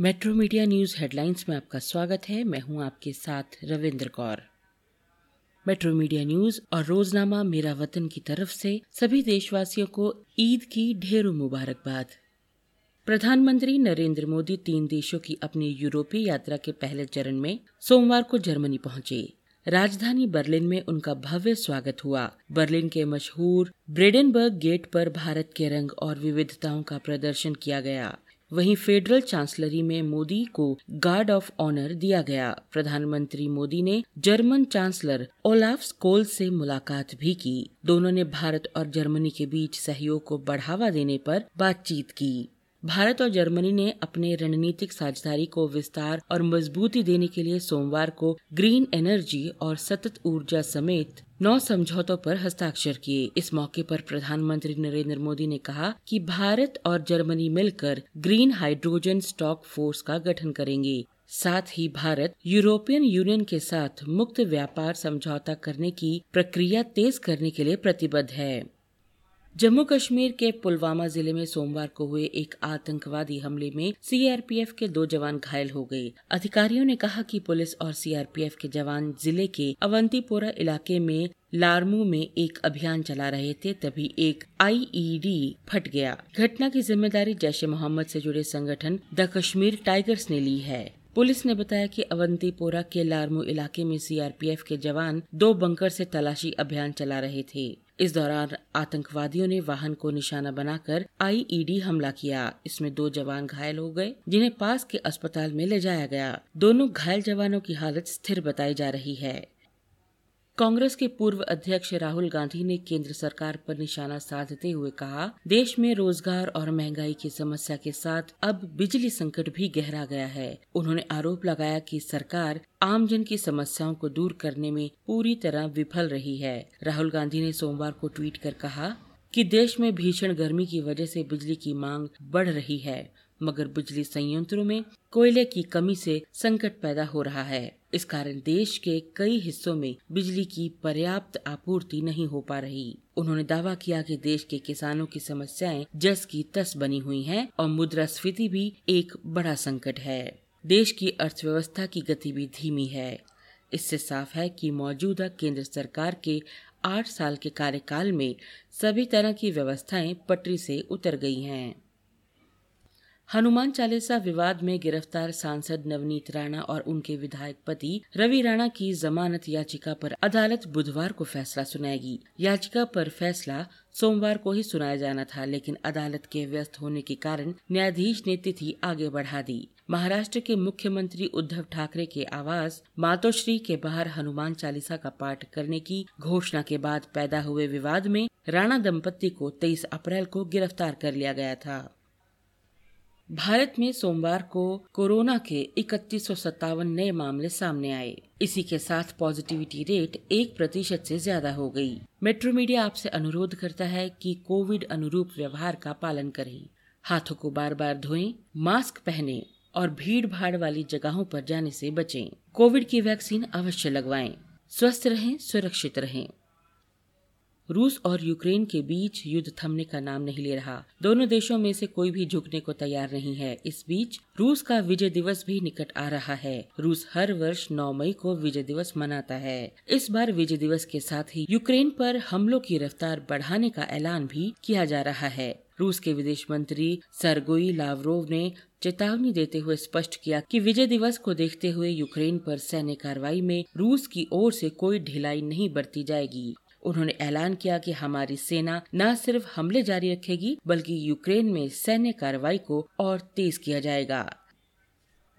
Metro media news headlines में आपका स्वागत है। मैं हूँ आपके साथ Ravindra Kaur. Metro Media News और रोजनामा मेरा वतन की तरफ़ से सभी देशवासियों को ईद की ढेरों मुबारकबाद। प्रधानमंत्री नरेंद्र मोदी तीन देशों की अपनी यूरोपीय यात्रा के पहले चरण में सोमवार को जर्मनी पहुँचे। राजधानी बर्लिन में उनका भव्य स्वागत हुआ। बर्लिन के मशहूर ब्रेडनबर्ग गेट पर भारत के रंग और विविधताओं का प्रदर्शन किया गया। वहीं फेडरल चांसलरी में मोदी को गार्ड ऑफ़ ऑनर दिया गया। प्रधानमंत्री मोदी ने जर्मन चांसलर ओलाफ स्कोल से मुलाकात भी की। दोनों ने भारत और जर्मनी के बीच सहयोग को बढ़ावा देने पर बातचीत की। भारत और जर्मनी ने अपने रणनीतिक साझेदारी को विस्तार और मजबूती देने के लिए सोमवार को ग्रीन एनर्जी और सतत ऊर्जा समेत नौ समझौतों पर हस्ताक्षर किए। इस मौके पर प्रधानमंत्री नरेंद्र मोदी ने कहा कि भारत और जर्मनी मिलकर ग्रीन हाइड्रोजन स्टॉक फोर्स का गठन करेंगे। साथ ही भारत यूरोपियन यूनियन के साथ मुक्त व्यापार समझौता करने की प्रक्रिया तेज करने के लिए प्रतिबद्ध है। जम्मू कश्मीर के पुलवामा ज़िले में सोमवार को हुए एक आतंकवादी हमले में सीआरपीएफ के दो जवान घायल हो गए। अधिकारियों ने कहा कि पुलिस और सीआरपीएफ के जवान ज़िले के अवंतीपोरा इलाके में लारमू में एक अभियान चला रहे थे, तभी एक आईईडी फट गया। घटना की ज़िम्मेदारी जैश ए मोहम्मद से जुड़े संगठन द कश्मीर टाइगर्स ने ली है। पुलिस ने बताया कि अवंतीपोरा के लारमू इलाके में सीआरपीएफ के जवान दो बंकर से तलाशी अभियान चला रहे थे। इस दौरान आतंकवादियों ने वाहन को निशाना बनाकर आईईडी हमला किया। इसमें दो जवान घायल हो गए, जिन्हें पास के अस्पताल में ले जाया गया। दोनों घायल जवानों की हालत स्थिर बताई जा रही है। कांग्रेस के पूर्व अध्यक्ष राहुल गांधी ने केंद्र सरकार पर निशाना साधते हुए कहा, देश में रोज़गार और महँगाई की समस्या के साथ अब बिजली संकट भी गहरा गया है। उन्होंने आरोप लगाया कि सरकार आमजन की समस्याओं को दूर करने में पूरी तरह विफल रही है। राहुल गांधी ने सोमवार को ट्वीट कर कहा कि देश में भीषण गर्मी की वजह से बिजली की मांग बढ़ रही है। मगर बिजली संयंत्रों में कोयले की कमी से संकट पैदा हो रहा है। इस कारण देश के कई हिस्सों में बिजली की पर्याप्त आपूर्ति नहीं हो पा रही। उन्होंने दावा किया कि देश के किसानों की समस्याएँ जस की तस बनी हुई हैं और मुद्रास्फीति भी एक बड़ा संकट है। देश की अर्थव्यवस्था की गति भी धीमी है। इससे साफ़ है कि मौजूदा केंद्र सरकार के आठ साल के कार्यकाल में सभी तरह की व्यवस्थाएँ पटरी से उतर गई हैं। हनुमान चालीसा विवाद में गिरफ़्तार सांसद नवनीत राणा और उनके विधायक पति रवि राणा की जमानत याचिका पर अदालत बुधवार को फैसला सुनाएगी। याचिका पर फैसला सोमवार को ही सुनाया जाना था, लेकिन अदालत के व्यस्त होने के कारण न्यायाधीश ने तिथि आगे बढ़ा दी। महाराष्ट्र के मुख्यमंत्री उद्धव ठाकरे के आवास मातोश्री के बाहर हनुमान चालीसा का पाठ करने की घोषणा के बाद पैदा हुए विवाद में राणा दंपति को 23 अप्रैल को गिरफ़्तार कर लिया गया था। भारत में सोमवार को कोरोना के इकतीस नए मामले सामने आए इसी के साथ पॉजिटिविटी रेट एक प्रतिशत से ज़्यादा हो गई। मेट्रो मीडिया आपसे अनुरोध करता है कि कोविड अनुरूप व्यवहार का पालन करें हाथों को बार बार धोएँ, मास्क पहने और भीड़ भाड़ वाली जगहों पर जाने से बचें। कोविड की वैक्सीन अवश्य लगवाएँ। स्वस्थ रहें सुरक्षित रहें रूस और यूक्रेन के बीच युद्ध थमने का नाम नहीं ले रहा। दोनों देशों में से कोई भी झुकने को तैयार नहीं है। इस बीच रूस का विजय दिवस भी निकट आ रहा है। रूस हर वर्ष 9 मई को विजय दिवस मनाता है। इस बार विजय दिवस के साथ ही यूक्रेन पर हमलों की रफ्तार बढ़ाने का ऐलान भी किया जा रहा है। रूस के विदेश मंत्री सरगोई लावरोव ने चेतावनी देते हुए स्पष्ट किया कि विजय दिवस को देखते हुए यूक्रेन पर सैन्य कार्रवाई में रूस की ओर से कोई ढिलाई नहीं बरती जाएगी। उन्होंने ऐलान किया कि हमारी सेना न सिर्फ़ हमले जारी रखेगी, बल्कि यूक्रेन में सैन्य कार्रवाई को और तेज किया जाएगा।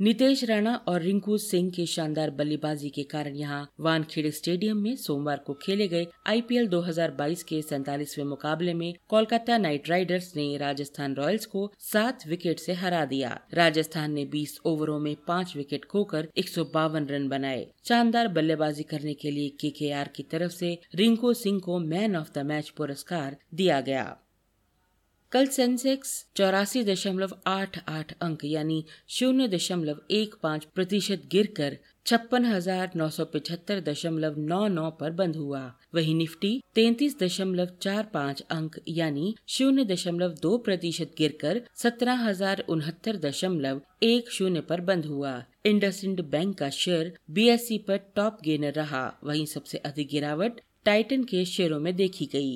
नितेश राणा और रिंकू सिंह की शानदार बल्लेबाजी के कारण यहाँ वानखेड़े स्टेडियम में सोमवार को खेले गए आईपीएल 2022 के सैतालीसवें मुकाबले में कोलकाता नाइट राइडर्स ने राजस्थान रॉयल्स को सात विकेट से हरा दिया। राजस्थान ने 20 ओवरों में पाँच विकेट खोकर एक सौ बावन रन बनाए। शानदार बल्लेबाजी करने के लिए के की तरफ़ से रिंकू सिंह को मैन ऑफ़ द मैच पुरस्कार दिया गया। कल सेंसेक्स चौरासी दशमलव आठ आठ अंक, यानी शून्य दशमलव एक पाँच प्रतिशत गिर कर छप्पन हज़ार नौ सौ पिछहत्तर दशमलव नौ नौ पर बंद हुआ। वही निफ्टी तैतीस दशमलव चार पाँच अंक, यानी शून्य दशमलव दो प्रतिशत गिर कर सत्रह हज़ार उनहत्तर दशमलव एक शून्य पर बंद हुआ। इंडस बैंक का शेयर बीएसई पर टॉप गेनर रहा। वहीं सबसे अधिक गिरावट टाइटन के शेयरों में देखी गई।